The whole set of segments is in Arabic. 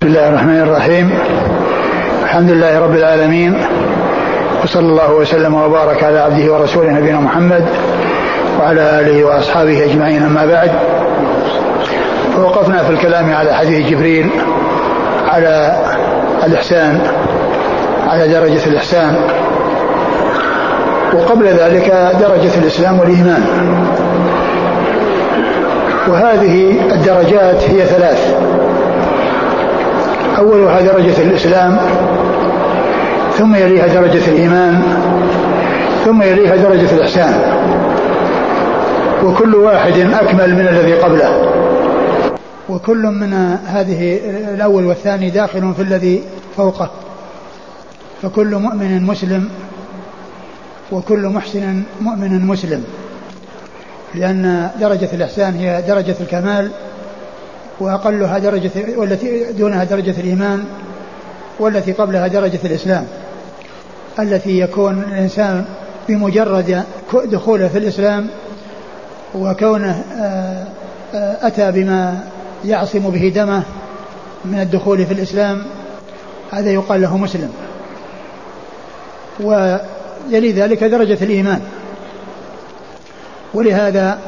بسم الله الرحمن الرحيم. الحمد لله رب العالمين. وصلى الله وسلم وبارك على عبده ورسوله نبينا محمد وعلى آله وأصحابه أجمعين. أما بعد فوقفنا في الكلام على حديث جبريل على الإحسان على درجة الإحسان. وقبل ذلك درجة الإسلام والإيمان. وهذه الدرجات هي ثلاث. أولها درجة الإسلام ثم يليها درجة الإيمان ثم يليها درجة الإحسان. وكل واحد أكمل من الذي قبله. وكل من هذه الأول والثاني داخل في الذي فوقه. فكل مؤمن مسلم وكل محسن مؤمن مسلم. لأن درجة الإحسان هي درجة الكمال وأقلها درجة والتي دونها درجة الإيمان والتي قبلها درجة الإسلام. التي يكون الإنسان بمجرد دخوله في الإسلام وكونه آه، آه، أتى بما يعصم به دمه من الدخول في الإسلام هذا يقال له مسلم. ويلي ذلك درجة الإيمان. ولهذا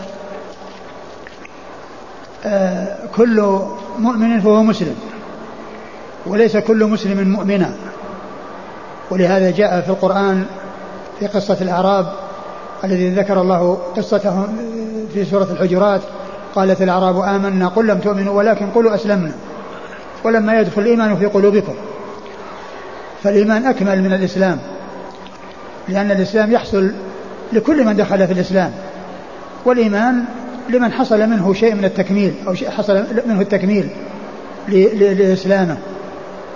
كل مؤمن فهو مسلم وليس كل مسلم مؤمنا. ولهذا جاء في القرآن في قصة الأعراب الذي ذكر الله قصتهم في سورة الحجرات قالت الأعراب آمنا قل لم تؤمنوا ولكن قولوا أسلمنا ولما يدخل الإيمان في قلوبكم. فالإيمان أكمل من الإسلام لأن الإسلام يحصل لكل من دخل في الإسلام والإيمان لمن حصل منه شيء من التكميل أو حصل منه التكميل لإسلامه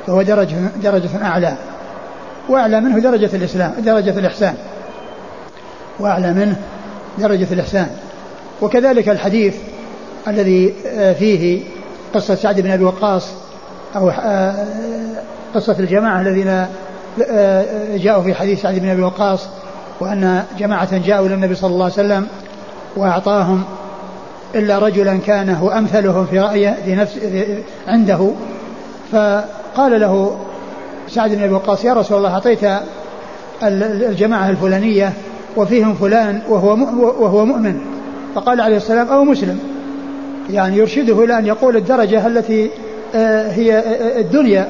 فهو درجة درجة أعلى. وأعلى منه درجة الإسلام درجة الإحسان. وأعلى منه درجة الإحسان. وكذلك الحديث الذي آه، فيه قصة سعد بن أبي وقاص أو آه، قصة الجماعة الذين آه، جاءوا في حديث سعد بن أبي وقاص وأن جماعة جاءوا إلى النبي صلى الله عليه وسلم وأعطاهم إلا رجلا كان هو أمثلهم في رأيه في نفس عنده. فقال له سعد بن أبي وقاص يا رسول الله أعطيت الجماعة الفلانية وفيهم فلان وهو وهو مؤمن. فقال عليه السلام أو مسلم. يعني يرشده إلى أن يقول الدرجة التي آه، هي آه، الدنيا.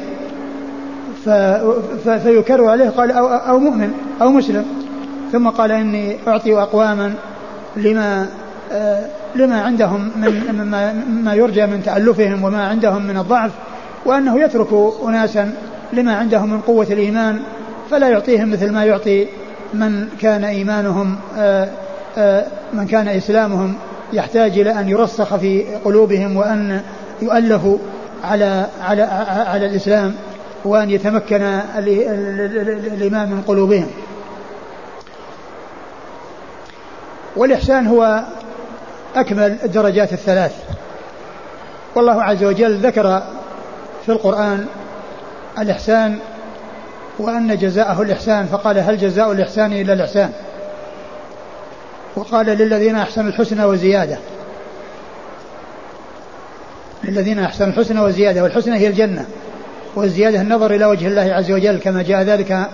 فيكرر عليه قال أو, أو مؤمن أو مسلم. ثم قال إني أعطي أقواما لما آه، لما عندهم من مما ما يرجى من تألفهم وما عندهم من الضعف وأنه يترك أناسا لما عندهم من قوة الإيمان فلا يعطيهم مثل ما يعطي من كان إيمانهم آه، آه، من كان إسلامهم. يحتاج إلى أن يرسخ في قلوبهم وأن يؤلفوا على على على الإسلام وأن يتمكن الإيمان من قلوبهم. والإحسان هو أكمل الدرجات الثلاث. والله عز وجل ذكر في القرآن الإحسان وأن جزاءه الإحسان فقال هل جزاء الإحسان إلا الإحسان؟ وقال للذين أحسنوا الحسنى وزيادة. للذين أحسنوا الحسنى وزيادة والحسنى هي الجنة. والزيادة النظر إلى وجه الله عز وجل كما جاء ذلك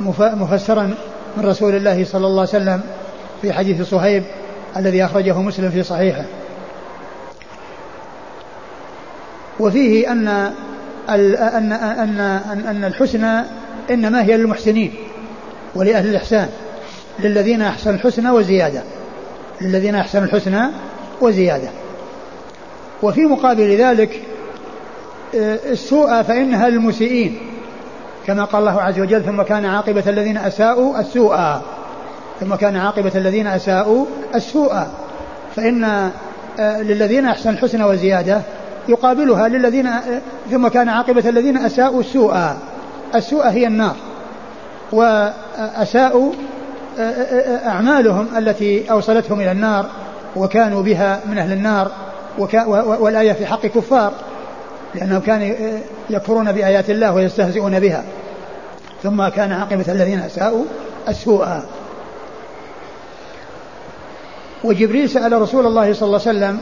مفسرا من رسول الله صلى الله عليه وسلم في حديث صهيب الذي أخرجه مسلم في صحيحه. وفيه أن أن أن أن, الحسنى إنما هي للمحسنين ولأهل الإحسان للذين أحسنوا الحسنى وزيادة للذين أحسنوا الحسنى وزيادة. وفي مقابل ذلك آه، السوء فإنها للمسيئين كما قال الله عز وجل ثم كان عاقبة الذين أساءوا السوء. ثم كان عاقبة الذين أساءوا السوء. فإن آه، للذين أحسن الحسنى وزيادة يقابلها للذين آه، ثم كان عاقبة الذين أساءوا السوء. السوء هي النار. وأساءوا آه، أعمالهم التي أوصلتهم إلى النار وكانوا بها من أهل النار والآية في حق كفار لأنهم كانوا يكفرون بآيات الله ويستهزئون بها. ثم كان عاقبة الذين أساءوا السوء. وجبريل سأل رسول الله صلى الله عليه وسلم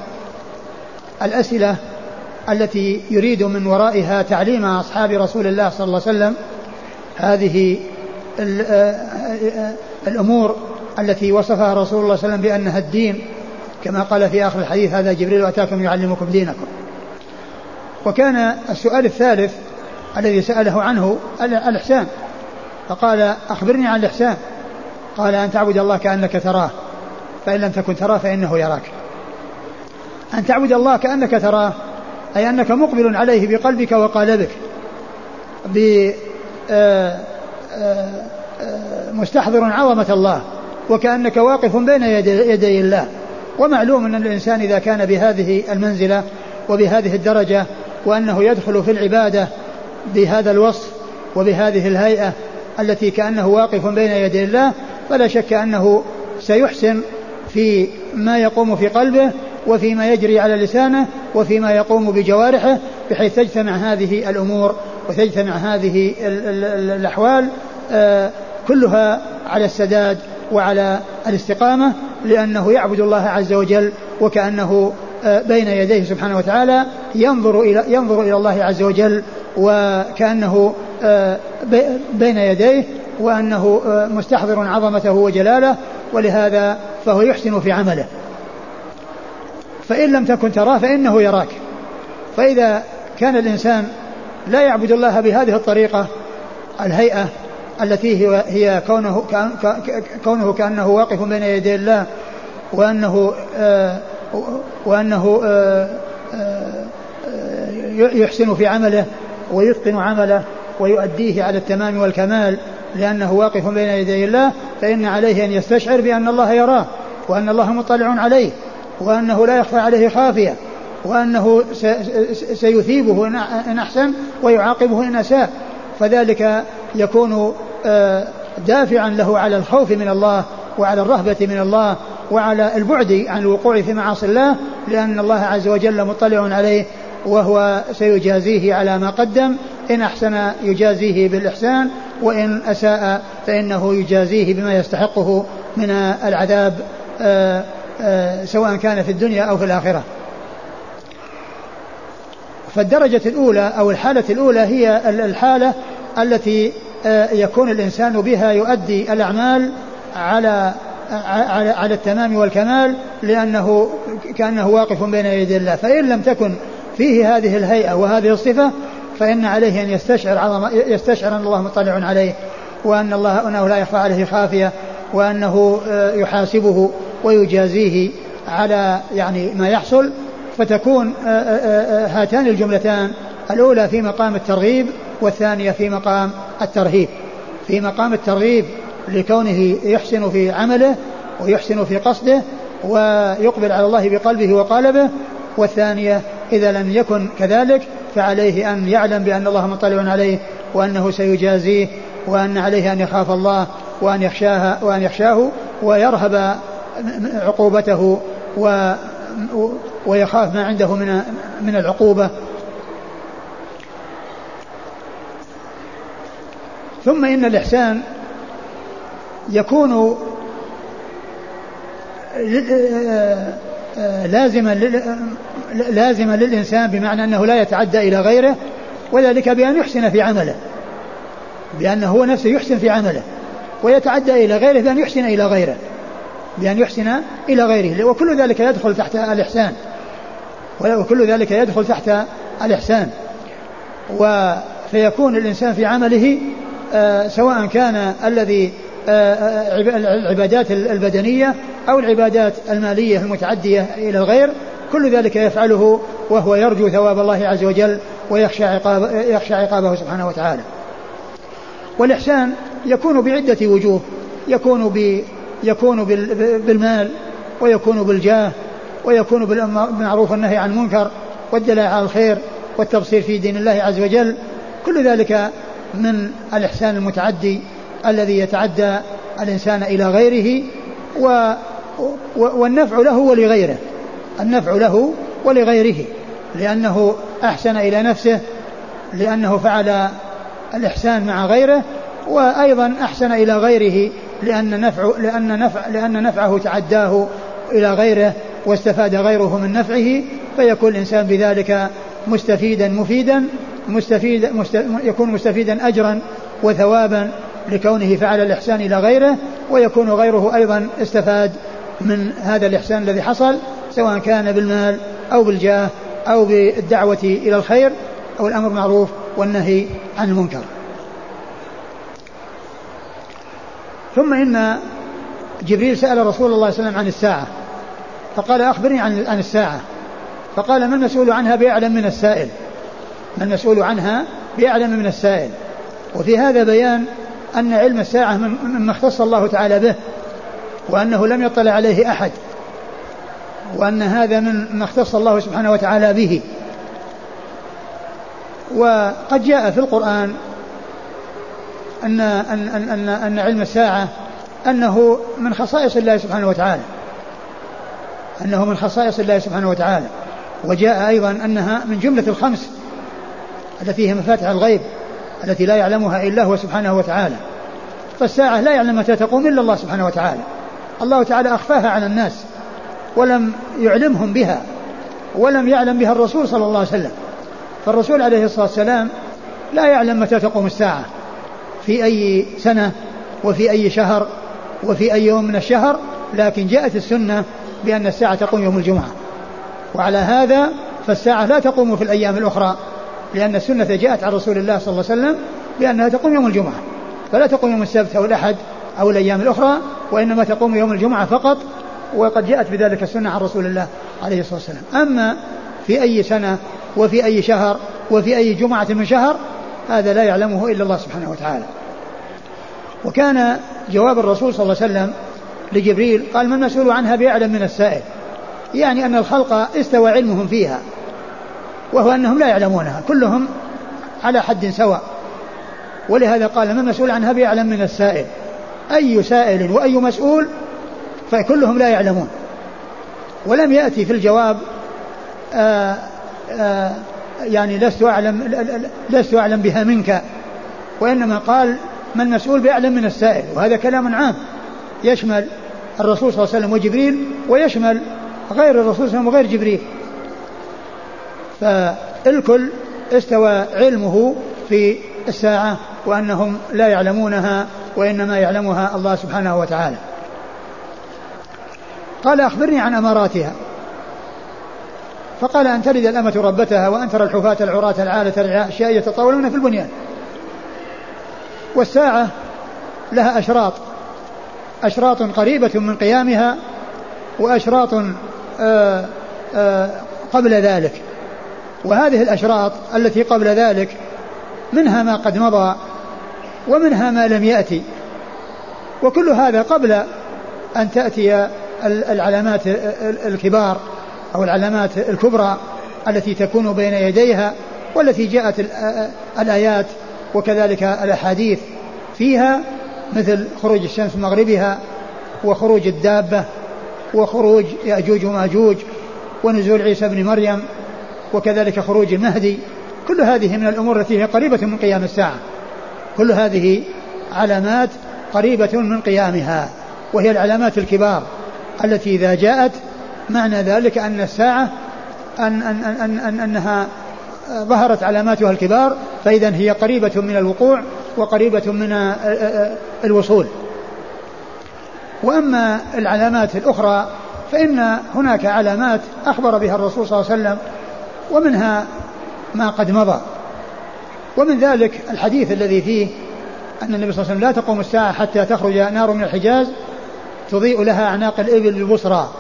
الأسئلة التي يريد من ورائها تعليم أصحاب رسول الله صلى الله عليه وسلم. هذه الأمور التي وصفها رسول الله صلى الله عليه وسلم بأنها الدين. كما قال في آخر الحديث هذا جبريل أتاكم يعلمكم دينكم. وكان السؤال الثالث الذي سأله عنه الإحسان. فقال أخبرني عن الإحسان. قال أن تعبد الله كأنك تراه. فإن لم تكن تراه فإنه يراك. أن تعبد الله كأنك تراه أي أنك مقبل عليه بقلبك وقالبك آه، آه، آه، مستحضر عظمة الله وكأنك واقف بين يدي الله. ومعلوم أن الإنسان إذا كان بهذه المنزلة وبهذه الدرجة وأنه يدخل في العبادة بهذا الوصف وبهذه الهيئة التي كأنه واقف بين يدي الله فلا شك أنه سيحسن في ما يقوم في قلبه وفيما يجري على لسانه وفيما يقوم بجوارحه بحيث تجتمع هذه الأمور وتجتمع هذه الأحوال آه، كلها على السداد وعلى الاستقامة لأنه يعبد الله عز وجل وكأنه آه، بين يديه سبحانه وتعالى ينظر إلى ينظر إلى الله عز وجل وكأنه آه، بين يديه وأنه مستحضر عظمته وجلاله ولهذا فهو يحسن في عمله. فإن لم تكن تراه فإنه يراك. فإذا كان الإنسان لا يعبد الله بهذه الطريقة الهيئة التي هي, كونه كونه كأنه واقف بين يدي الله وأنه آه وأنه آه آه يحسن في عمله ويتقن عمله ويؤديه على التمام والكمال. لأنه واقف بين يدي الله فإن عليه أن يستشعر بأن الله يراه وأن الله مطلع عليه وأنه لا يخفى عليه خافية وأنه سيثيبه إن أحسن ويعاقبه إن أساء فذلك يكون آه، دافعا له على الخوف من الله وعلى الرهبة من الله وعلى البعد عن الوقوع في معاصي الله لأن الله عز وجل مطلع عليه وهو سيجازيه على ما قدم. إن أحسن يجازيه بالإحسان وإن أساء فإنه يجازيه بما يستحقه من العذاب آه، آه، سواء كان في الدنيا أو في الآخرة. فالدرجة الأولى أو الحالة الأولى هي الحالة التي آه، يكون الإنسان بها يؤدي الأعمال على على على التمام والكمال لأنه كأنه واقف بين يدي الله. فإن لم تكن فيه هذه الهيئة وهذه الصفة فإن عليه أن يستشعر عظم يستشعر أن الله مطلع عليه وأن الله أنه لا يخفى عليه خافية وأنه آه، يحاسبه ويجازيه على يعني ما يحصل. فتكون آه، آه، هاتان الجملتان الأولى في مقام الترغيب والثانية في مقام الترهيب. في مقام الترغيب لكونه يحسن في عمله ويحسن في قصده ويقبل على الله بقلبه وقالبه والثانية إذا لم يكن كذلك فعليه أن يعلم بأن الله مطلع عليه وأنه سيجازيه وأن عليه أن يخاف الله وأن يخشاها وأن يخشاه ويرهب عقوبته و ويخاف ما عنده من من العقوبة. ثم إن الإحسان يكون لازما لازما للإنسان بمعنى أنه لا يتعدى إلى غيره وذلك بأن يحسن في عمله بأنه هو نفسه يحسن في عمله ويتعدى إلى غيره بأن يحسن إلى غيره بأن يحسن إلى غيره وكل ذلك يدخل تحت الإحسان وكل ذلك يدخل تحت الإحسان فيكون الإنسان في عمله آه، سواء كان الذي آه، آه، العبادات البدنية أو العبادات المالية المتعدية إلى الغير كل ذلك يفعله وهو يرجو ثواب الله عز وجل ويخشى عقاب يخشى عقابه سبحانه وتعالى. والإحسان يكون بعدة وجوه يكون ب يكون بالمال ويكون بالجاه ويكون بالمعروف والنهي عن المنكر والدلاء على الخير والتبصير في دين الله عز وجل كل ذلك من الإحسان المتعدي الذي يتعدى الإنسان إلى غيره و والنفع له ولغيره. النفع له ولغيره لأنه أحسن إلى نفسه لأنه فعل الإحسان مع غيره وأيضا أحسن إلى غيره لأن نفع لأن نفع لأن نفعه تعداه إلى غيره واستفاد غيره من نفعه فيكون الإنسان بذلك مستفيدا مفيدا مستفيد يكون مستفيدا أجرا وثوابا لكونه فعل الإحسان إلى غيره ويكون غيره أيضا استفاد من هذا الإحسان الذي حصل سواء كان بالمال أو بالجاه أو بالدعوة إلى الخير أو الأمر معروف والنهي عن المنكر. ثم إن جبريل سأل رسول الله صلى الله عليه وسلم عن الساعة فقال أخبرني عن عن الساعة. فقال ما المسؤول عنها بأعلم من السائل؟ ما المسؤول عنها بأعلم من السائل؟ وفي هذا بيان أن علم الساعة مما اختص الله تعالى به وأنه لم يطلع عليه أحد وأن هذا من ما اختص الله سبحانه وتعالى به. وقد جاء في القرآن أن أن أن أن, أن علم الساعة أنه من خصائص الله سبحانه وتعالى. أنه من خصائص الله سبحانه وتعالى. وجاء أيضا أنها من جملة الخمس التي هي مفاتح الغيب التي لا يعلمها إلا هو سبحانه وتعالى. فالساعة لا يعلم متى تقوم إلا الله سبحانه وتعالى. الله تعالى أخفاها على الناس ولم يعلمهم بها ولم يعلم بها الرسول صلى الله عليه وسلم. فالرسول عليه الصلاة والسلام لا يعلم متى تقوم الساعة. في أي سنة وفي أي شهر وفي أي يوم من الشهر لكن جاءت السنة بأن الساعة تقوم يوم الجمعة. وعلى هذا فالساعة لا تقوم في الأيام الأخرى لأن السنة جاءت عن رسول الله صلى الله عليه وسلم بأنها تقوم يوم الجمعة. فلا تقوم يوم السبت أو الأحد أو الأيام الأخرى وإنما تقوم يوم الجمعة فقط وقد جاءت بذلك السنة عن رسول الله عليه الصلاة والسلام. أما في أي سنة وفي أي شهر وفي أي جمعة من شهر هذا لا يعلمه إلا الله سبحانه وتعالى. وكان جواب الرسول صلى الله عليه وسلم لجبريل قال ما المسؤول عنها بأعلم من السائل؟ يعني أن الخلق استوى علمهم فيها وهو أنهم لا يعلمونها كلهم على حد سواء. ولهذا قال ما المسؤول عنها بأعلم من السائل. أي سائل وأي مسؤول فكلهم لا يعلمون. ولم يأتي في الجواب آآ آه، آآ آه، يعني لست أعلم لست أعلم بها منك. وإنما قال ما المسؤول بأعلم من السائل. وهذا كلام عام. يشمل الرسول صلى الله عليه وسلم وجبريل ويشمل غير الرسول صلى الله عليه وسلم وغير جبريل. فالكل استوى علمه في الساعة. وأنهم لا يعلمونها وإنما يعلمها الله سبحانه وتعالى. قال أخبرني عن أماراتها. فقال أن تلد الأمة ربتها وأن ترى الحفاة العراة العالة الشيء يتطاولون في البنيان. والساعة لها أشراط. أشراط قريبة من قيامها وأشراط آآ آه، آآ آه، قبل ذلك. وهذه الأشراط التي قبل ذلك منها ما قد مضى ومنها ما لم يأتي. وكل هذا قبل أن تأتي العلامات الكبار أو العلامات الكبرى التي تكون بين يديها والتي جاءت الآيات وكذلك الأحاديث. فيها مثل خروج الشمس من مغربها وخروج الدابة وخروج يأجوج ومأجوج ونزول عيسى بن مريم وكذلك خروج المهدي. كل هذه من الأمور التي هي قريبة من قيام الساعة. كل هذه علامات قريبة من قيامها وهي العلامات الكبار التي إذا جاءت معنى ذلك أن الساعة أن أن أن أن أنها ظهرت علاماتها الكبار فإذا هي قريبة من الوقوع وقريبة من الوصول. وأما العلامات الأخرى فإن هناك علامات أخبر بها الرسول صلى الله عليه وسلم ومنها ما قد مضى. ومن ذلك الحديث الذي فيه أن النبي صلى الله عليه وسلم لا تقوم الساعة حتى تخرج نار من الحجاز تضيء لها أعناق الإبل بالبصرى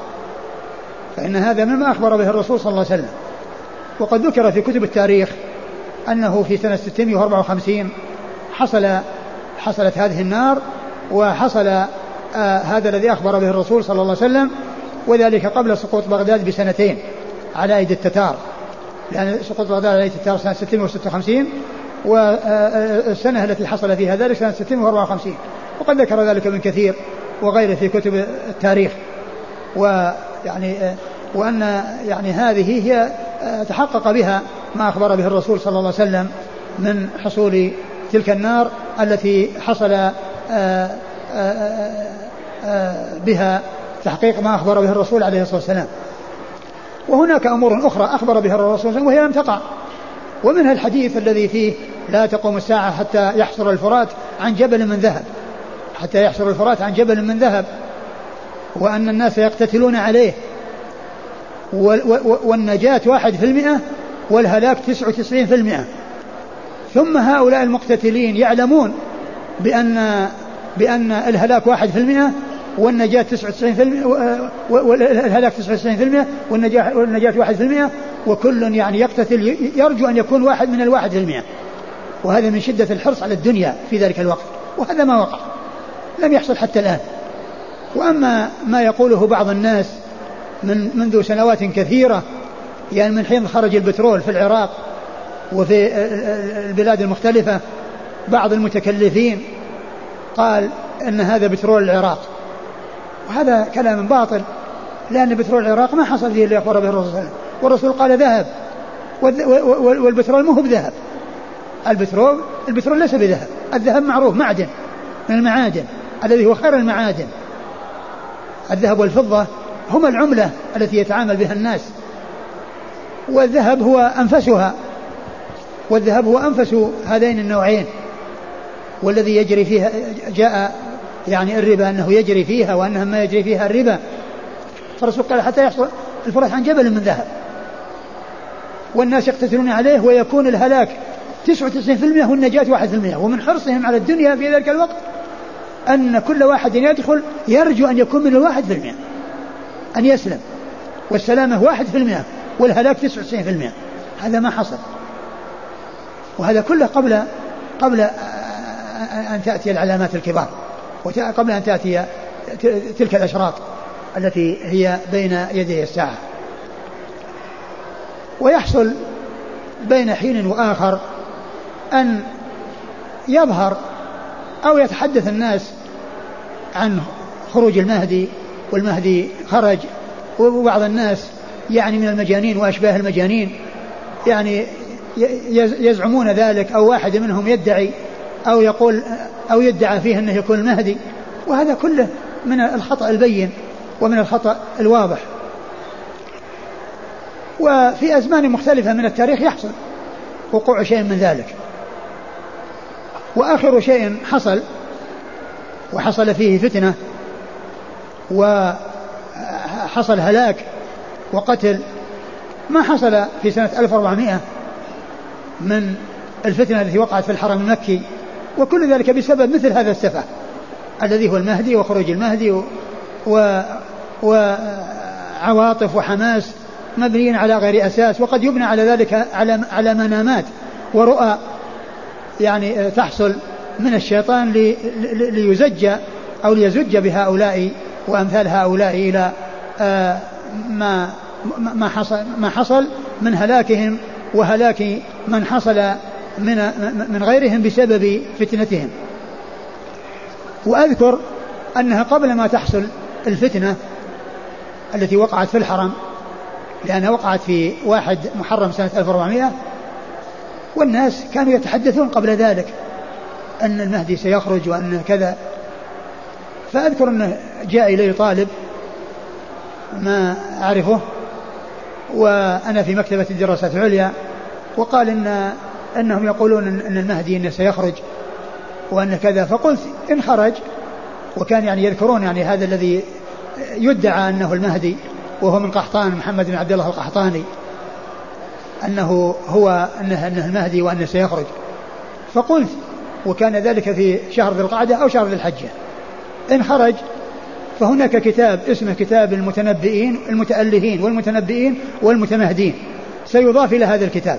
فإن هذا مما أخبر به الرسول صلى الله عليه وسلم. وقد ذكر في كتب التاريخ أنه في سنة 654 حصل حصلت هذه النار وحصل آه هذا الذي أخبر به الرسول صلى الله عليه وسلم وذلك قبل سقوط بغداد بسنتين على أيدي التتار. لأن سقوط بغداد على أيدي التتار سنة 656 والسنة التي حصل فيها ذلك سنة 654 وقد ذكر ذلك ابن كثير وغيره في كتب التاريخ. ويعني وأن يعني هذه هي تحقق بها ما أخبر به الرسول صلى الله عليه وسلم من حصول تلك النار التي حصل بها تحقيق ما أخبر به الرسول عليه الصلاة والسلام. وهناك أمور أخرى أخبر بها الرسول صلى الله عليه وسلم وهي لم تقع. ومنها الحديث الذي فيه لا تقوم الساعة حتى يحصر الفرات عن جبل من ذهب. حتى يحصر الفرات عن جبل من ذهب. وأن الناس يقتتلون عليه. والنجاة واحد في المئة والهلاك تسعة وتسعين في المئة. ثم هؤلاء المقتتلين يعلمون بأن بأن الهلاك واحد في المئة والنجاة تسعة وتسعين في المئة والهلاك تسعة وتسعين في المئة والنجاة, واحد في المئة وكل يعني يقتتل يرجو أن يكون واحد من الواحد في المئة. وهذا من شدة الحرص على الدنيا في ذلك الوقت وهذا ما وقع لم يحصل حتى الآن. وأما ما يقوله بعض الناس من منذ سنوات كثيرة يعني من حين خرج البترول في العراق وفي البلاد المختلفة بعض المتكلفين قال إن هذا بترول العراق. وهذا كلام باطل لأن بترول العراق ما حصل فيه اللي اخبر به الرسول والرسول قال ذهب والبترول مو هو بذهب. البترول البترول ليس بذهب الذهب معروف معدن من المعادن الذي هو خير المعادن. الذهب والفضة هما العملة التي يتعامل بها الناس. والذهب هو أنفسها والذهب هو أنفس هذين النوعين. والذي يجري فيها جاء يعني الربا أنه يجري فيها وأنها ما يجري فيها الربا. فالرسول قال حتى يحصل الفرح عن جبل من ذهب. والناس يقتتلون عليه ويكون الهلاك 99% والنجاة 1% ومن حرصهم على الدنيا في ذلك الوقت أن كل واحد يدخل يرجو أن يكون من الواحد في المئة. أن يسلم. والسلامة واحد في المئة والهلاك 99% هذا ما حصل. وهذا كله قبل قبل أن تأتي العلامات الكبار. وقبل أن تأتي تلك الأشراط التي هي بين يدي الساعة. ويحصل بين حين وآخر أن يظهر أو يتحدث الناس عن خروج المهدي والمهدي خرج وبعض الناس يعني من المجانين وأشباه المجانين يعني يزعمون ذلك أو واحد منهم يدعي أو يقول أو يدعى فيه أنه يكون المهدي وهذا كله من الخطأ البين ومن الخطأ الواضح. وفي أزمان مختلفة من التاريخ يحصل وقوع شيء من ذلك. وآخر شيء حصل وحصل فيه فتنة وحصل هلاك وقتل ما حصل في سنة 1400 من الفتنة التي وقعت في الحرم المكي وكل ذلك بسبب مثل هذا السفه الذي هو المهدي وخروج المهدي و, و وعواطف وحماس مبنيين على غير أساس وقد يبنى على ذلك على على منامات ورؤى يعني تحصل من الشيطان ليزج أو ليزج بهؤلاء وأمثال هؤلاء إلى آه، ما ما حصل ما حصل من هلاكهم وهلاك من حصل من من غيرهم بسبب فتنتهم. وأذكر أنها قبل ما تحصل الفتنة التي وقعت في الحرم لأنها وقعت في واحد محرم سنة 1400 والناس كانوا يتحدثون قبل ذلك أن المهدي سيخرج وأن كذا. فأذكر أنه جاء إلي طالب ما أعرفه وأنا في مكتبة الدراسات العليا وقال ان إنهم يقولون ان المهدي إنه سيخرج وأن كذا. فقلت إن خرج وكان يعني يذكرون يعني هذا الذي يدعى أنه المهدي وهو من قحطان محمد بن عبد الله القحطاني. أنه هو أنه أنه المهدي وأنه سيخرج. فقلت وكان ذلك في شهر ذي القعدة أو شهر ذي الحجة. إن خرج فهناك كتاب اسمه كتاب المتنبئين المتألهين والمتنبئين والمتمهدين. سيضاف إلى هذا الكتاب.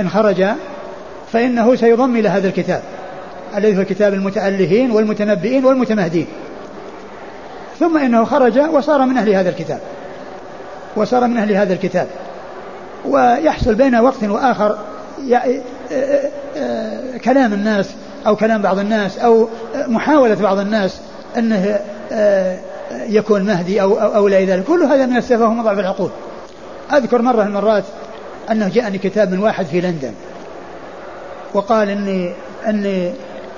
إن خرج فإنه سيضم إلى هذا الكتاب. الذي هو كتاب المتألهين والمتنبئين والمتمهدين؟ ثم إنه خرج وصار من أهل هذا الكتاب. وصار من أهل هذا الكتاب. ويحصل بين وقت وآخر كلام الناس أو كلام بعض الناس أو محاولة بعض الناس أنه يكون مهدي أو, أو, لا ذلك. كل هذا من السفه ومضاعف العقول. أذكر مرة من المرات أنه جاءني كتاب من واحد في لندن وقال إني أني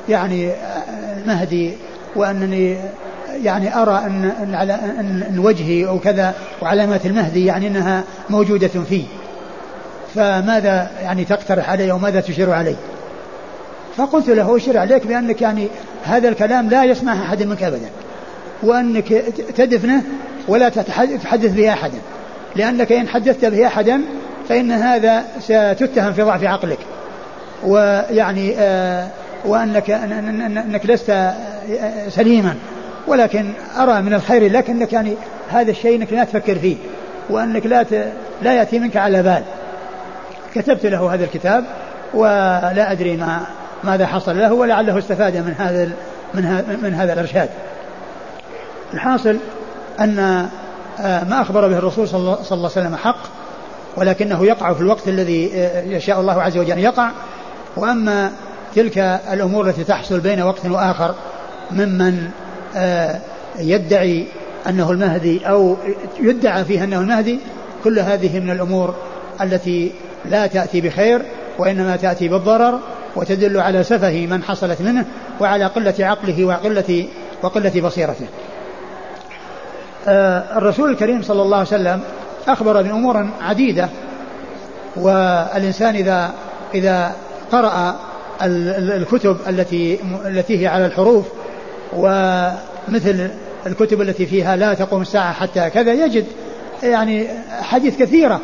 يعني مهدي وأنني يعني أرى أن أن, أن وجهي أو كذا وعلامات المهدي يعني أنها موجودة فيه. فماذا يعني تقترح علي أو ماذا تشير علي فقلت له أشير عليك بأنك يعني هذا الكلام لا يسمعه أحد منك أبدا وأنك تدفنه ولا تحدث به أحدا لأنك إن حدثت به أحدا فإن هذا ستتهم في ضعف عقلك ويعني آه وأنك أنك لست سليما ولكن أرى من الخير لك أنك يعني هذا الشيء أنك لا تفكر فيه وأنك لا لا يأتي منك على بال. كتبت له هذا الكتاب ولا أدري ما ماذا حصل له ولعله استفاد من هذا من, من هذا الإرشاد. الحاصل أن آه، ما أخبر به الرسول صلى الله عليه وسلم حق ولكنه يقع في الوقت الذي آه، يشاء الله عز وجل يقع. وأما تلك الأمور التي تحصل بين وقت وآخر ممن آه، يدعي أنه المهدي أو يدعى فيه أنه المهدي كل هذه من الأمور التي لا تأتي بخير وإنما تأتي بالضرر وتدل على سفه من حصلت منه وعلى قلة عقله وقلة وقلة بصيرته. آه الرسول الكريم صلى الله عليه وسلم أخبر بأمور عديدة والإنسان إذا إذا قرأ الكتب التي التي هي على الحروف ومثل الكتب التي فيها لا تقوم الساعة حتى كذا يجد يعني حديث كثيرة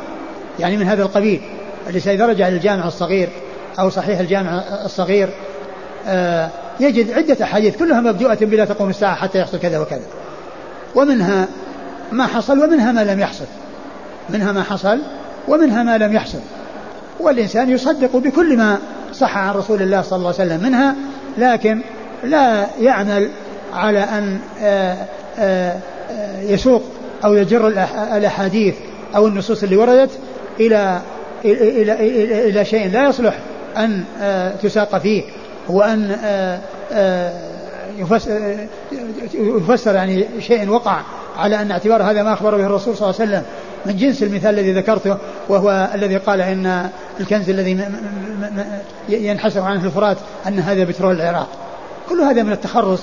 يعني من هذا القبيل الذي إذا رجع للجامع الصغير أو صحيح الجامع الصغير آه، يجد عدة أحاديث كلها مبدوءة بلا تقوم الساعة حتى يحصل كذا وكذا. ومنها ما حصل ومنها ما لم يحصل. منها ما حصل ومنها ما لم يحصل. والإنسان يصدق بكل ما صح عن رسول الله صلى الله عليه وسلم منها لكن لا يعمل على أن آه، آه، يسوق أو يجر الأحاديث أو النصوص اللي وردت إلى إلى إلى, إلى شيء لا يصلح أن آه، تساق فيه وأن يفسر يعني شيء وقع على أن اعتبار هذا ما أخبر به الرسول صلى الله عليه وسلم من جنس المثال الذي ذكرته وهو الذي قال إن الكنز الذي ينحسر عنه الفرات أن هذا بترول العراق. كل هذا من التخرص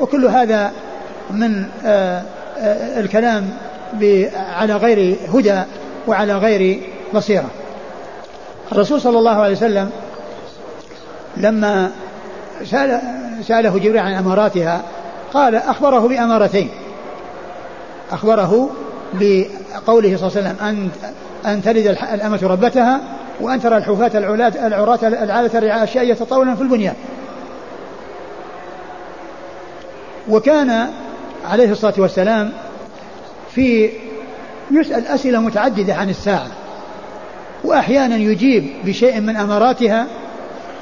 وكل هذا من آه، آه، الكلام على غير هدى وعلى غير بصيرة. الرسول صلى الله عليه وسلم لما سأل سأله جبريل عن أماراتها قال أخبره بأمارتين. أخبره بقوله صلى الله عليه وسلم أن أن تلد الأمة ربتها وأن ترى الحفاة العراة العادة الرعاء الشيء يتطاولون في البنيان. وكان عليه الصلاة والسلام في يسأل أسئلة متعددة عن الساعة. وأحيانا يجيب بشيء من أماراتها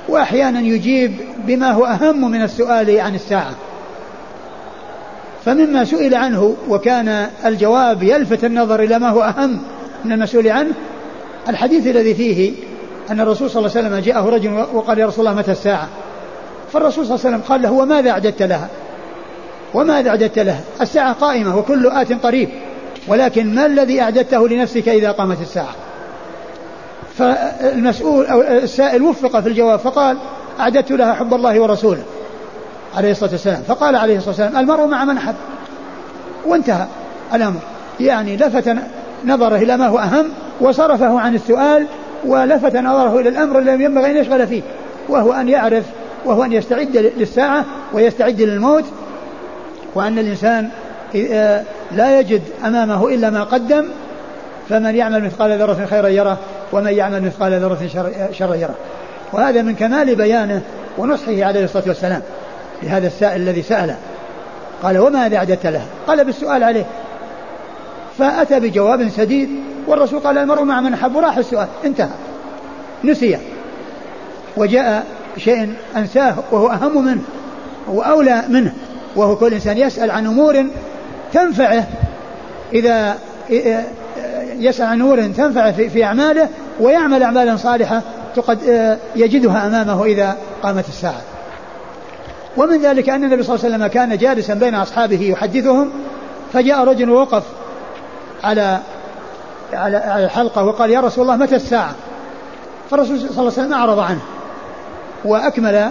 وأحيانا يجيب بما هو أهم من السؤال عن الساعة. فمما سئل عنه وكان الجواب يلفت النظر إلى ما هو أهم من المسؤول عنه الحديث الذي فيه أن الرسول صلى الله عليه وسلم جاءه رجل وقال يا رسول الله متى الساعة؟ فالرسول صلى الله عليه وسلم قال له وماذا أعددت لها؟ وماذا أعددت لها؟ الساعة قائمة وكل آت قريب ولكن ما الذي أعددته لنفسك إذا قامت الساعة؟ فالمسؤول أو السائل وفق في الجواب فقال أعددت لها حب الله ورسوله عليه الصلاة والسلام. فقال عليه الصلاة والسلام المرء مع من أحب. وانتهى الأمر. يعني لفت نظره إلى ما هو أهم وصرفه عن السؤال ولفت نظره إلى الأمر الذي ينبغي أن يشغل فيه وهو أن يعرف وهو أن يستعد للساعة ويستعد للموت وأن الإنسان آه، لا يجد أمامه إلا ما قدم فمن يعمل مثقال ذرة خيرا يره ومن يعمل مثقال ذرة شرا يره. وهذا من كمال بيانه ونصحه عليه الصلاة والسلام لهذا السائل الذي سأله. قال وماذا أعددت له؟ قال بالسؤال عليه. فأتى بجواب سديد والرسول قال المرء مع من أحب. راح السؤال انتهى. نسي. وجاء شيء أنساه وهو أهم منه وأولى منه وهو كل إنسان يسأل عن أمور تنفعه. إذا يسأل عن أمور تنفعه في أعماله ويعمل أعمالا صالحة تقد يجدها أمامه إذا قامت الساعة. ومن ذلك أن النبي صلى الله عليه وسلم كان جالسا بين أصحابه يحدثهم فجاء رجل ووقف على على الحلقة وقال يا رسول الله متى الساعة؟ فالرسول صلى الله عليه وسلم أعرض عنه وأكمل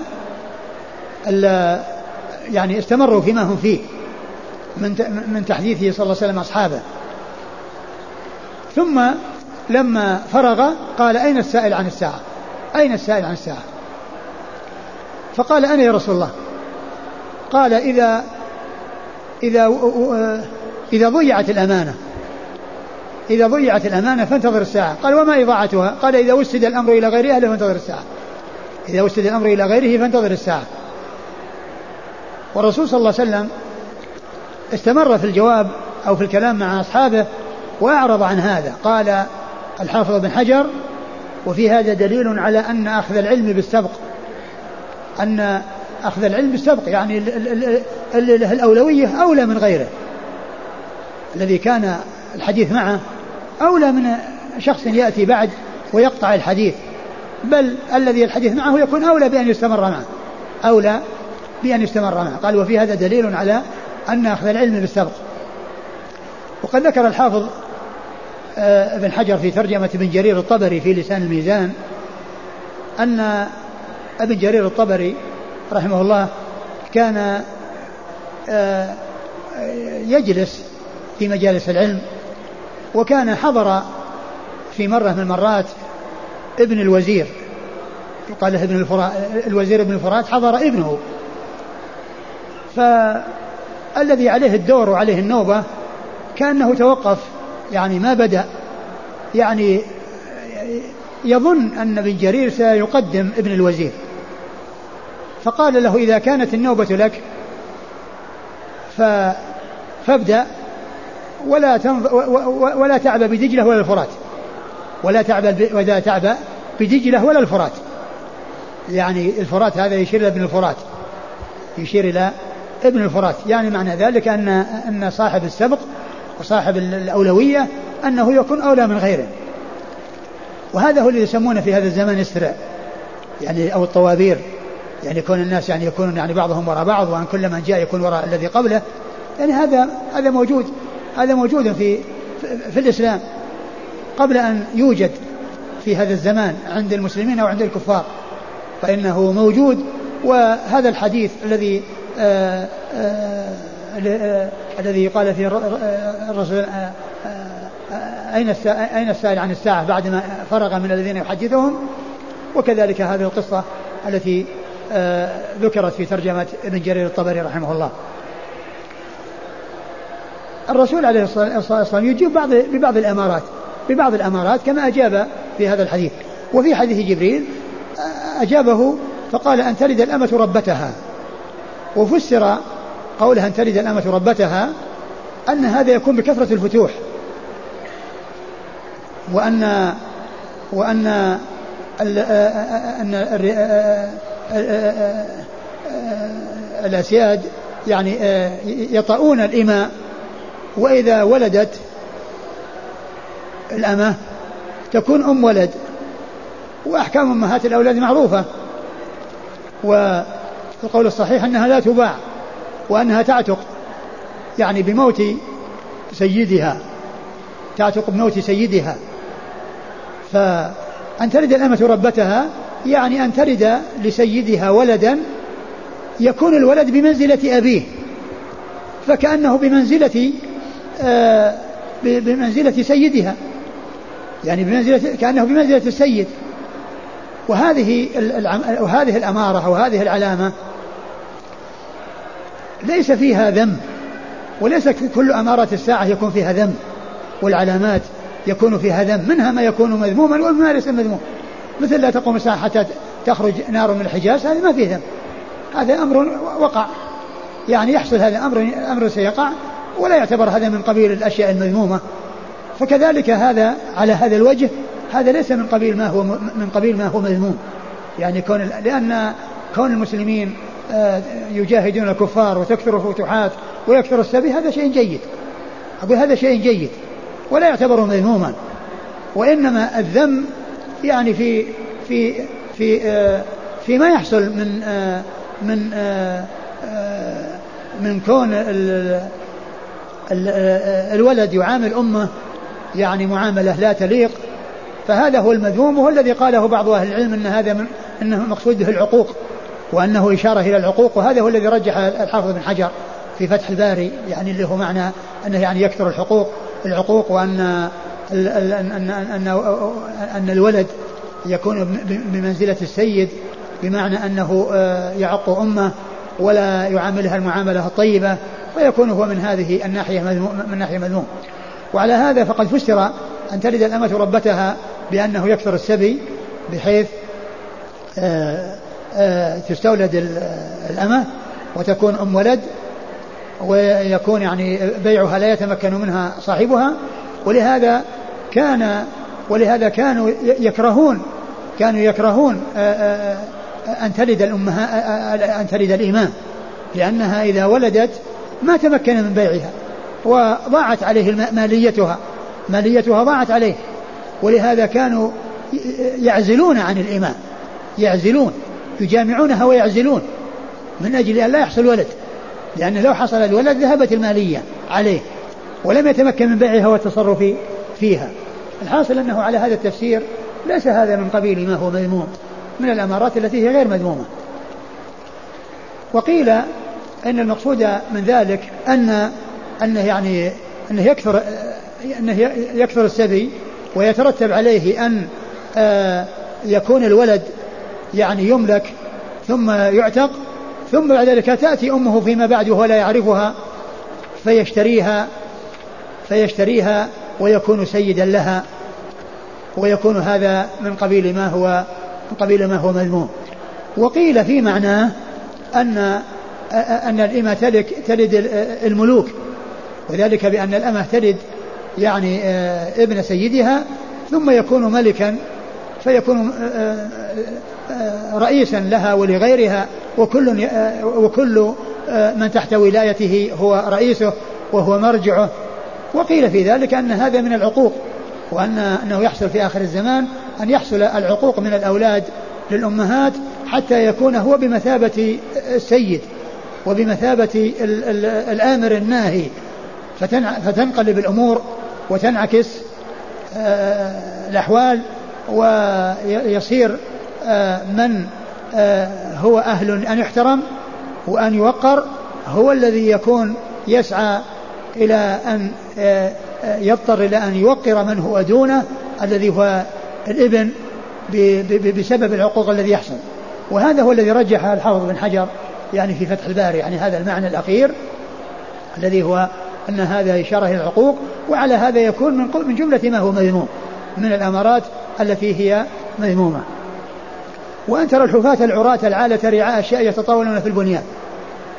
يعني استمروا فيما هم فيه من من تحديثه صلى الله عليه وسلم أصحابه. ثم لما فرغ قال أين السائل عن الساعة؟ أين السائل عن الساعة؟ فقال أنا يا رسول الله. قال إذا إذا إذا ضيعت الأمانة. إذا ضيعت الأمانة فانتظر الساعة. قال وما إضاعتها؟ قال إذا وسد الأمر إلى غير أهله فانتظر الساعة. إذا وسد الأمر إلى غيره فانتظر الساعة. والرسول صلى الله عليه وسلم استمر في الجواب أو في الكلام مع أصحابه وأعرض عن هذا. قال الحافظ بن حجر وفي هذا دليل على أن أخذ العلم بالسبق. أن أخذ العلم بالسبق يعني الأولوية أولى من غيره. الذي كان الحديث معه أولى من شخص يأتي بعد ويقطع الحديث. بل الذي الحديث معه يكون أولى بأن يستمر معه. أولى بأن يستمر معه. قال وفي هذا دليل على أن أخذ العلم بالسبق. وقد ذكر الحافظ ابن حجر في ترجمة ابن جرير الطبري في لسان الميزان أن ابن جرير الطبري رحمه الله كان آه، يجلس في مجالس العلم وكان حضر في مرة من المرات ابن الوزير يقال له ابن الفرات الوزير ابن الفرات حضر ابنه. فالذي عليه الدور وعليه النوبة كأنه توقف يعني ما بدأ. يعني يظن أن ابن جرير سيقدم ابن الوزير. فقال له إذا كانت النوبة لك ف فابدأ ولا تنظ... ولا تعبى بدجلة ولا الفرات. ولا تعبى ولا تعبى بدجلة ولا الفرات. يعني الفرات هذا يشير إلى ابن الفرات. يشير إلى ابن الفرات. يعني معنى ذلك أن أن صاحب السبق وصاحب الأولوية أنه يكون أولى من غيره. وهذا هو اللي يسمونه في هذا الزمان استراء يعني أو الطوابير يعني كون الناس يعني يكونون يعني بعضهم وراء بعض وأن كل من جاء يكون وراء الذي قبله. يعني هذا هذا موجود هذا موجود في في الإسلام. قبل أن يوجد في هذا الزمان عند المسلمين أو عند الكفار فإنه موجود. وهذا الحديث الذي آآ آآ آآ الذي قال فيه الرسول أين أين السائل عن الساعة بعدما فرغ من الذين يحدثهم؟ وكذلك هذه القصة التي ذكرت في ترجمة ابن جرير الطبري رحمه الله. الرسول عليه الصلاة والسلام يجيب بعض ببعض الأمارات ببعض الأمارات كما أجاب في هذا الحديث. وفي حديث جبريل أجابه فقال أن تلد الأمة ربتها. وفسر قولها أن تلد الأمة ربتها أن هذا يكون بكثرة الفتوح وأن وأن أن الأسياد يعني يطؤون الإماء وإذا ولدت الأمة تكون أم ولد وأحكام أمهات الأولاد معروفة والقول الصحيح أنها لا تباع وأنها تعتق يعني بموت سيدها تعتق بموت سيدها. فأن تلد الأمة ربتها يعني أن تلد لسيدها ولدا يكون الولد بمنزلة أبيه. فكأنه بمنزلة آه، بمنزلة سيدها يعني بمنزلة كأنه بمنزلة السيد. وهذه وهذه الأمارة أو هذه العلامة ليس فيها ذم وليس كل أمارات الساعة يكون فيها ذم والعلامات يكون فيها ذم منها ما يكون مذموما وما ليس مذموم. مثل لا تقوم الساعة حتى تخرج نار من الحجاز هذا ما فيه ذم هذا أمر وقع. يعني يحصل هذا أمر أمر سيقع ولا يعتبر هذا من قبيل الأشياء المذمومة. فكذلك هذا على هذا الوجه هذا ليس من قبيل ما هو من قبيل ما هو مذموم. يعني كون لأن كون المسلمين يجاهدون الكفار وتكثر الفتوحات ويكثر السبي هذا شيء جيد. أقول هذا شيء جيد ولا يعتبر مذموما. وإنما الذم يعني في في في آه، فيما يحصل من آه، من من كون الولد يعامل أمه يعني معاملة لا تليق فهذا هو المذموم وهو الذي قاله بعض أهل العلم أن هذا من أنه مقصود به العقوق. وأنه إشارة إلى العقوق وهذا هو الذي رجح الحافظ بن حجر في فتح الباري يعني اللي هو معنى أنه يعني يكثر الحقوق العقوق وأن أن, أن, أن الولد يكون بمنزلة السيد بمعنى أنه آه، يعق أمه ولا يعاملها المعاملة الطيبة فيكون هو من هذه الناحية من ناحية مذموم. وعلى هذا فقد فسر أن تلد الأمة ربتها بأنه يكثر السبي بحيث آه، تستولد الأمة وتكون أم ولد ويكون يعني بيعها لا يتمكن منها صاحبها. ولهذا كان ولهذا كانوا يكرهون كانوا يكرهون آه، أن تلد الأمهات أن تلد الإمام. لأنها إذا ولدت ما تمكن من بيعها وضاعت عليه ماليتها ماليتها ضاعت عليه. ولهذا كانوا يعزلون عن الإمام يعزلون. يجامعونها ويعزلون من أجل أن لا يحصل ولد لأن لو حصل الولد ذهبت المالية عليه ولم يتمكن من بيعها والتصرف فيها. الحاصل أنه على هذا التفسير ليس هذا من قبيل ما هو مذموم من الأمارات التي هي غير مذمومة. وقيل أن المقصود من ذلك أن أنه يعني أنه يكثر أنه يكثر السبي ويترتب عليه أن آه، يكون الولد يعني يملك ثم يعتق ثم بعد ذلك تأتي أمه فيما بعد وهو لا يعرفها فيشتريها فيشتريها ويكون سيدا لها ويكون هذا من قبيل ما هو من قبيل ما هو مذموم. وقيل في معناه أن أن الإمة تلد تلد الملوك وذلك بأن الأمة تلد يعني آه، ابن سيدها ثم يكون ملكا فيكون آه، آه، رئيسا لها ولغيرها وكل وكل من تحت ولايته هو رئيسه وهو مرجعه. وقيل في ذلك أن هذا من العقوق وأن أنه يحصل في آخر الزمان أن يحصل العقوق من الأولاد للأمهات حتى يكون هو بمثابة السيد وبمثابة الآمر الناهي. فتنقلب الأمور وتنعكس آه، الأحوال ويصير آه، من آه، هو أهل أن يحترم وأن يوقر هو الذي يكون يسعى إلى أن يضطر إلى أن يوقر من هو دونه الذي هو الإبن بسبب العقوق الذي يحصل. وهذا هو الذي رجح الحافظ بن حجر يعني في فتح الباري يعني هذا المعنى الأخير الذي هو أن هذا إشارة إلى العقوق وعلى هذا يكون من من جملة ما هو مذموم من الأمارات التي هي مذمومة. وأن ترى الحفاة العراة العالة رعاء أشياء يتطاولون في البنيان.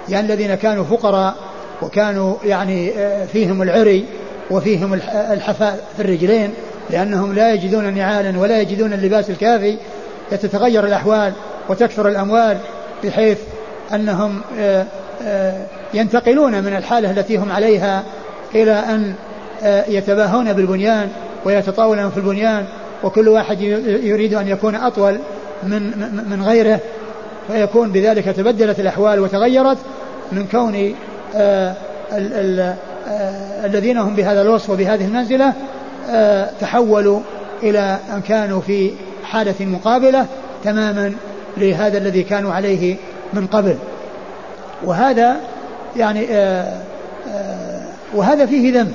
يعني الذين كانوا فقراء وكانوا يعني آه، فيهم العري وفيهم الحفاء في الرجلين لأنهم لا يجدون نعالا ولا يجدون اللباس الكافي تتغير الأحوال وتكثر الأموال بحيث أنهم آه، آه، ينتقلون من الحالة التي هم عليها إلى أن يتباهون بالبنيان ويتطاولون في البنيان وكل واحد يريد أن يكون أطول من من غيره فيكون بذلك تبدلت الأحوال وتغيرت من كون الذين هم بهذا الوصف وبهذه المنزلة تحولوا إلى أن كانوا في حالة مقابلة تماما لهذا الذي كانوا عليه من قبل. وهذا يعني آه آه وهذا فيه ذنب.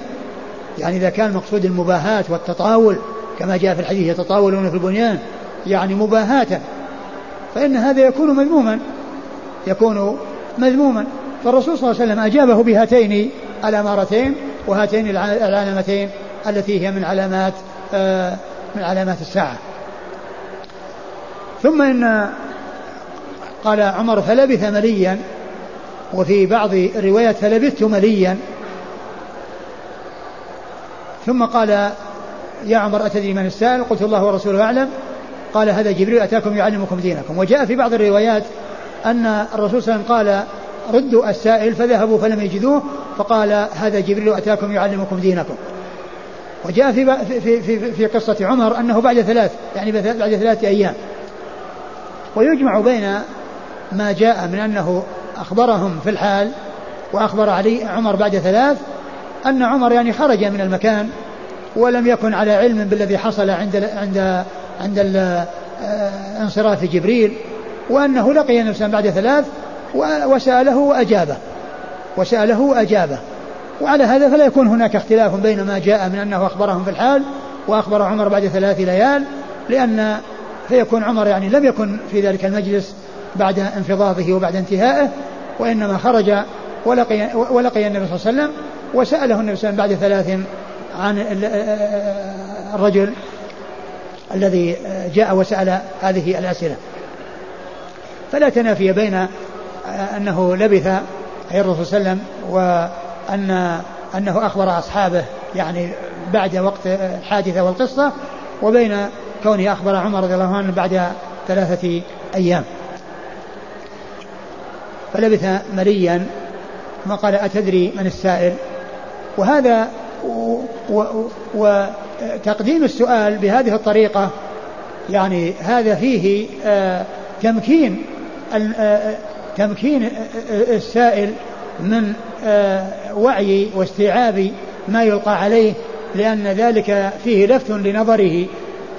يعني إذا كان مقصود المباهاة والتطاول كما جاء في الحديث يتطاولون في البنيان. يعني مباهاة. فإن هذا يكون مذموما. يكون مذموما. فالرسول صلى الله عليه وسلم أجابه بهاتين الأمارتين وهاتين العلامتين التي هي من علامات آه من علامات الساعة. ثم إن قال عمر فلبث مليا. وفي بعض الروايات فلبثت مليا. ثم قال يا عمر أتدري من السائل؟ قلت الله ورسوله أعلم. قال هذا جبريل أتاكم يعلمكم دينكم. وجاء في بعض الروايات أن الرسول صلى الله عليه وسلم قال ردوا السائل فذهبوا فلم يجدوه فقال هذا جبريل أتاكم يعلمكم دينكم. وجاء في في في, في قصة عمر أنه بعد ثلاث يعني بعد ثلاثة أيام. ويجمع بين ما جاء من أنه أخبرهم في الحال وأخبر علي عمر بعد ثلاث أن عمر يعني خرج من المكان ولم يكن على علم بالذي حصل عند عند عند آه، انصراف جبريل وأنه لقي النبي بعد ثلاث وسأله وأجابه. وسأله وأجابه. وعلى هذا فلا يكون هناك اختلاف بين ما جاء من أنه أخبرهم في الحال وأخبر عمر بعد ثلاث ليال لأن فيكون عمر يعني لم يكن في ذلك المجلس بعد انفضاضه وبعد انتهائه وإنما خرج ولقي, ولقي النبي صلى الله عليه وسلم وسأله النبي صلى الله عليه وسلم بعد ثلاث عن الرجل الذي جاء وسأل هذه الأسئلة. فلا تنافي بين أنه لبث أي الرسول صلى الله عليه وسلم وأن أنه أخبر أصحابه يعني بعد وقت الحادثة والقصة وبين كونه أخبر عمر رضي الله عنه بعد ثلاثة أيام. فلبث مليا ثم قال أتدري من السائل؟ وهذا وتقديم السؤال بهذه الطريقة يعني هذا فيه آه تمكين آه تمكين السائل من آه وعي واستيعاب ما يلقى عليه لأن ذلك فيه لفت لنظره.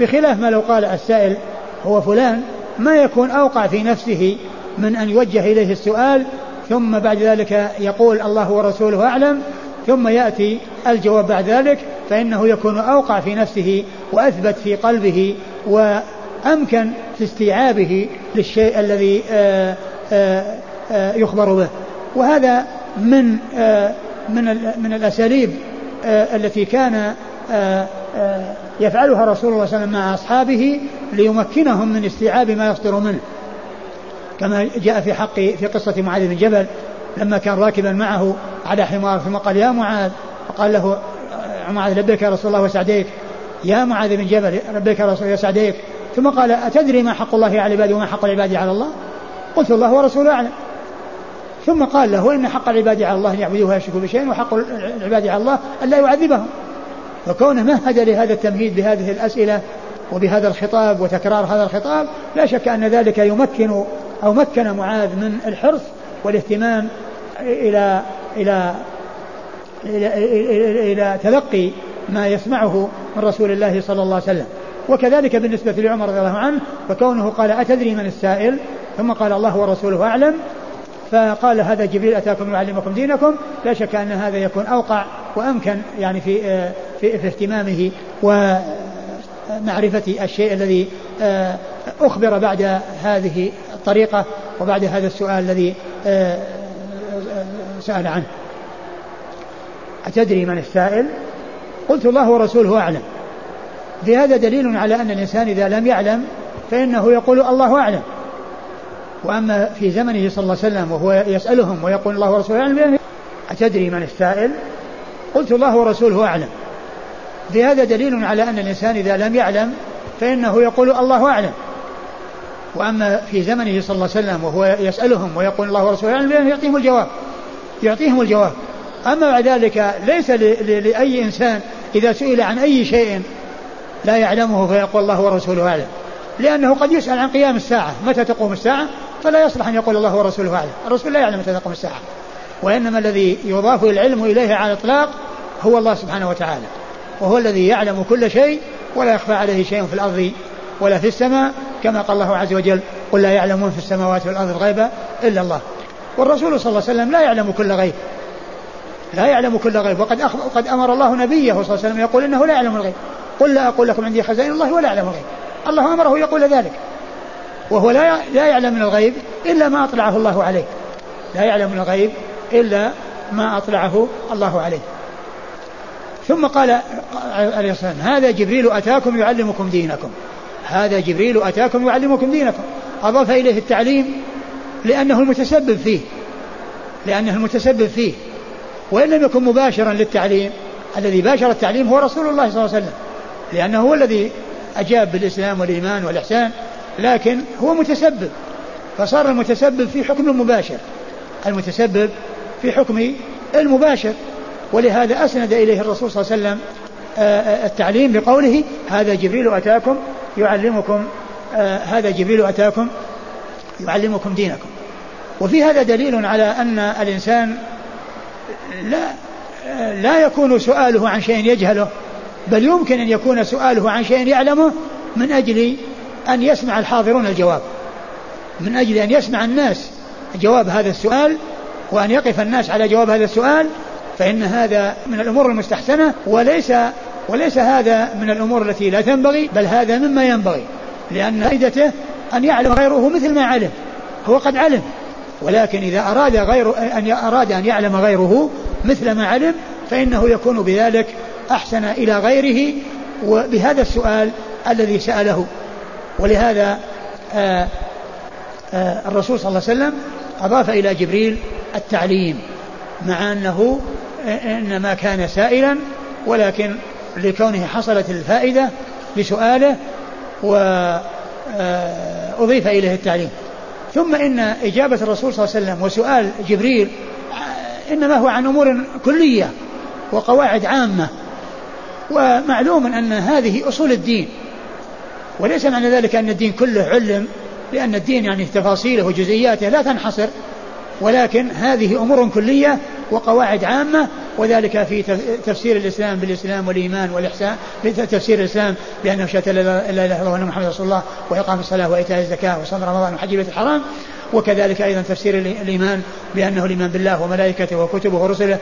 بخلاف ما لو قال السائل هو فلان ما يكون أوقع في نفسه من أن يوجه إليه السؤال ثم بعد ذلك يقول الله ورسوله أعلم ثم يأتي الجواب بعد ذلك. فإنه يكون أوقع في نفسه وأثبت في قلبه وأمكن في استيعابه للشيء الذي آه، آه، آآ يخبر به. وهذا من آه، من من الأساليب التي كان يفعلها رسول الله صلى الله عليه وسلم مع أصحابه ليمكنهم من استيعاب ما يصدر منه. كما جاء في حق في قصة معاذ بن جبل لما كان راكبا معه على حمار ثم قال يا معاذ فقال له معاذ لبيك يا رسول الله وسعديك. يا معاذ بن جبل لبيك يا رسول الله وسعديك. ثم قال أتدري ما حق الله على العباد وما حق العباد على الله؟ قلت الله ورسوله أعلم. ثم قال له إن حق العباد على الله أن يعبدوه ولا يشركوا بشيء وحق العباد على الله أن لا يعذبهم. وكونه مهد لهذا التمهيد بهذه الأسئلة وبهذا الخطاب وتكرار هذا الخطاب لا شك أن ذلك يمكن أو مكن معاذ من الحرص والاهتمام إلى إلى إلى, تلقي ما يسمعه من رسول الله صلى الله عليه وسلم. وكذلك بالنسبة لعمر رضي الله عنه فكونه قال أتدري من السائل؟ ثم قال الله ورسوله أعلم. فقال هذا جبريل أتاكم يعلمكم دينكم. لا شك أن هذا يكون أوقع وأمكن يعني في في, في اهتمامه ومعرفة الشيء الذي آه، أخبر بعد هذه الطريقة وبعد هذا السؤال الذي آه، سأل عنه. أتدري من السائل؟ قلت الله ورسوله أعلم. في هذا دليل على أن الإنسان إذا لم يعلم فإنه يقول الله أعلم. وأما في زمنه صلى الله عليه وسلم وهو يسألهم ويقول الله ورسوله أعلم أتدري من السائل؟ قلت الله ورسوله أعلم. في هذا دليل على أن الإنسان إذا لم يعلم فإنه يقول الله أعلم. وأما في زمنه صلى الله عليه وسلم وهو يسألهم ويقول الله ورسوله أعلم يعطيهم الجواب. يعطيهم الجواب. أما بعد ذلك ليس لأي إنسان إذا سئل عن أي شيء لا يعلمه فيقول الله ورسوله أعلم. لأنه قد يسأل عن قيام الساعة. متى تقوم الساعة؟ فلا يصلح أن يقول الله ورسوله أعلم. الرسول لا يعلم متى تقوم الساعة. وإنما الذي يضاف العلم إليه على الإطلاق هو الله سبحانه وتعالى. وهو الذي يعلم كل شيء ولا يخفى عليه شيء في الأرض ولا في السماء. كما قال الله عز وجل قل لا يعلمون في السماوات والأرض الغيب إلا الله. والرسول صلى الله عليه وسلم لا يعلم كل غيب. لا يعلم كل غيب. وقد أخ... قد أمر الله نبيه صلى الله عليه وسلم يقول إنه لا يعلم الغيب. قل لا أقول لكم عندي خزائن الله ولا أعلم الغيب. الله أمره يقول ذلك. وهو لا لا يعلم من الغيب إلا ما أطلعه الله عليه. لا يعلم من الغيب إلا ما أطلعه الله عليه. ثم قال عليه الصلاة والسلام هذا جبريل أتاكم يعلمكم دينكم. هذا جبريل أتاكم يعلمكم دينكم. أضاف إليه التعليم لأنه المتسبب فيه. لأنه المتسبب فيه. وإن لم يكن مباشرا للتعليم الذي باشر التعليم هو رسول الله صلى الله عليه وسلم لأنه هو الذي أجاب بالإسلام والإيمان والإحسان لكن هو متسبب فصار المتسبب في حكم المباشر المتسبب في حكم المباشر ولهذا أسند إليه الرسول صلى الله عليه وسلم آه، آه، التعليم بقوله هذا جبريل أتاكم يعلمكم آه، هذا جبريل أتاكم يعلمكم دينكم. وفي هذا دليل على أن الإنسان لا لا يكون سؤاله عن شيء يجهله بل يمكن أن يكون سؤاله عن شيء يعلمه من أجل أن يسمع الحاضرون الجواب. من أجل أن يسمع الناس جواب هذا السؤال وأن يقف الناس على جواب هذا السؤال فإن هذا من الأمور المستحسنة وليس وليس هذا من الأمور التي لا تنبغي بل هذا مما ينبغي لأن فائدته أن يعلم غيره مثل ما علم هو قد علم. ولكن إذا أراد غير أن أراد أن يعلم غيره مثل ما علم فإنه يكون بذلك أحسن إلى غيره وبهذا السؤال الذي سأله. ولهذا آآ آآ الرسول صلى الله عليه وسلم أضاف إلى جبريل التعليم مع أنه إنما كان سائلا ولكن لكونه حصلت الفائدة بسؤاله وأضيف إليه التعليم. ثم إن إجابة الرسول صلى الله عليه وسلم وسؤال جبريل إنما هو عن أمور كلية وقواعد عامة ومعلوم أن هذه أصول الدين. وليس معنى ذلك أن الدين كله علم لأن الدين يعني تفاصيله وجزئياته لا تنحصر. ولكن هذه أمور كلية وقواعد عامة وذلك في تفسير الإسلام بالإسلام والإيمان والإحسان تفسير الإسلام بأنه شهادة لا إله إلا الله وأن محمد رسول الله وإقام الصلاة وإيتاء الزكاة وصوم رمضان وحج البيت الحرام. وكذلك أيضا تفسير الإيمان بأنه الإيمان بالله وملائكته وكتبه ورسله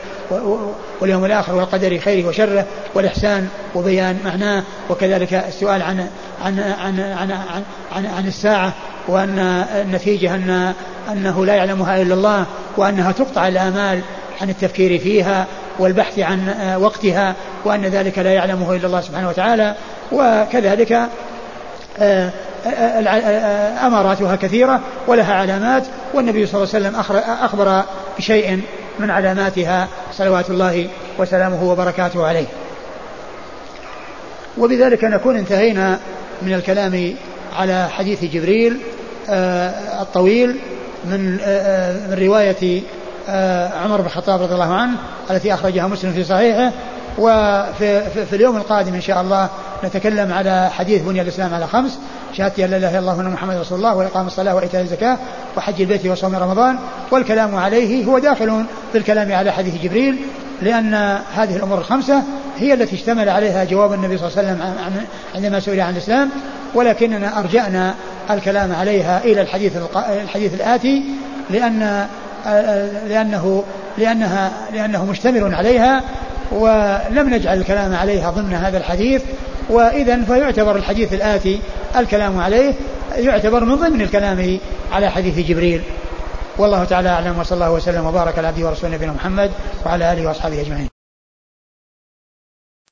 واليوم الآخر والقدر خيره وشره والإحسان وبيان معناه. وكذلك السؤال عن عن عن عن عن, عن, عن الساعة وأن النتيجة أن أنه لا يعلمها إلا الله وأنها تقطع الآمال عن التفكير فيها والبحث عن وقتها وأن ذلك لا يعلمه إلا الله سبحانه وتعالى وكذلك آه، آه، آه، أماراتها كثيرة ولها علامات والنبي صلى الله عليه وسلم أخبر بشيء من علاماتها صلوات الله وسلامه وبركاته عليه. وبذلك نكون انتهينا من الكلام على حديث جبريل الطويل من من رواية عمر بن الخطاب رضي الله عنه التي أخرجها مسلم في صحيحه. وفي في اليوم القادم إن شاء الله نتكلم على حديث بني الإسلام على خمس شهادة أن لا إله إلا الله وأن محمد رسول الله وإقام الصلاة وإيتاء الزكاة وحج البيت وصوم رمضان. والكلام عليه هو داخل في الكلام على حديث جبريل لأن هذه الأمور الخمسة هي التي اشتمل عليها جواب النبي صلى الله عليه وسلم عندما سئل عن الإسلام. ولكننا أرجأنا الكلام عليها إلى الحديث الحديث الآتي لأن لأنه لأنها لأنه مشتمل عليها ولم نجعل الكلام عليها ضمن هذا الحديث وإذا فيعتبر الحديث الآتي الكلام عليه يعتبر من ضمن الكلام على حديث جبريل. والله تعالى أعلم وصلى الله وسلم وبارك على عبده ورسوله نبينا محمد وعلى آله وأصحابه أجمعين.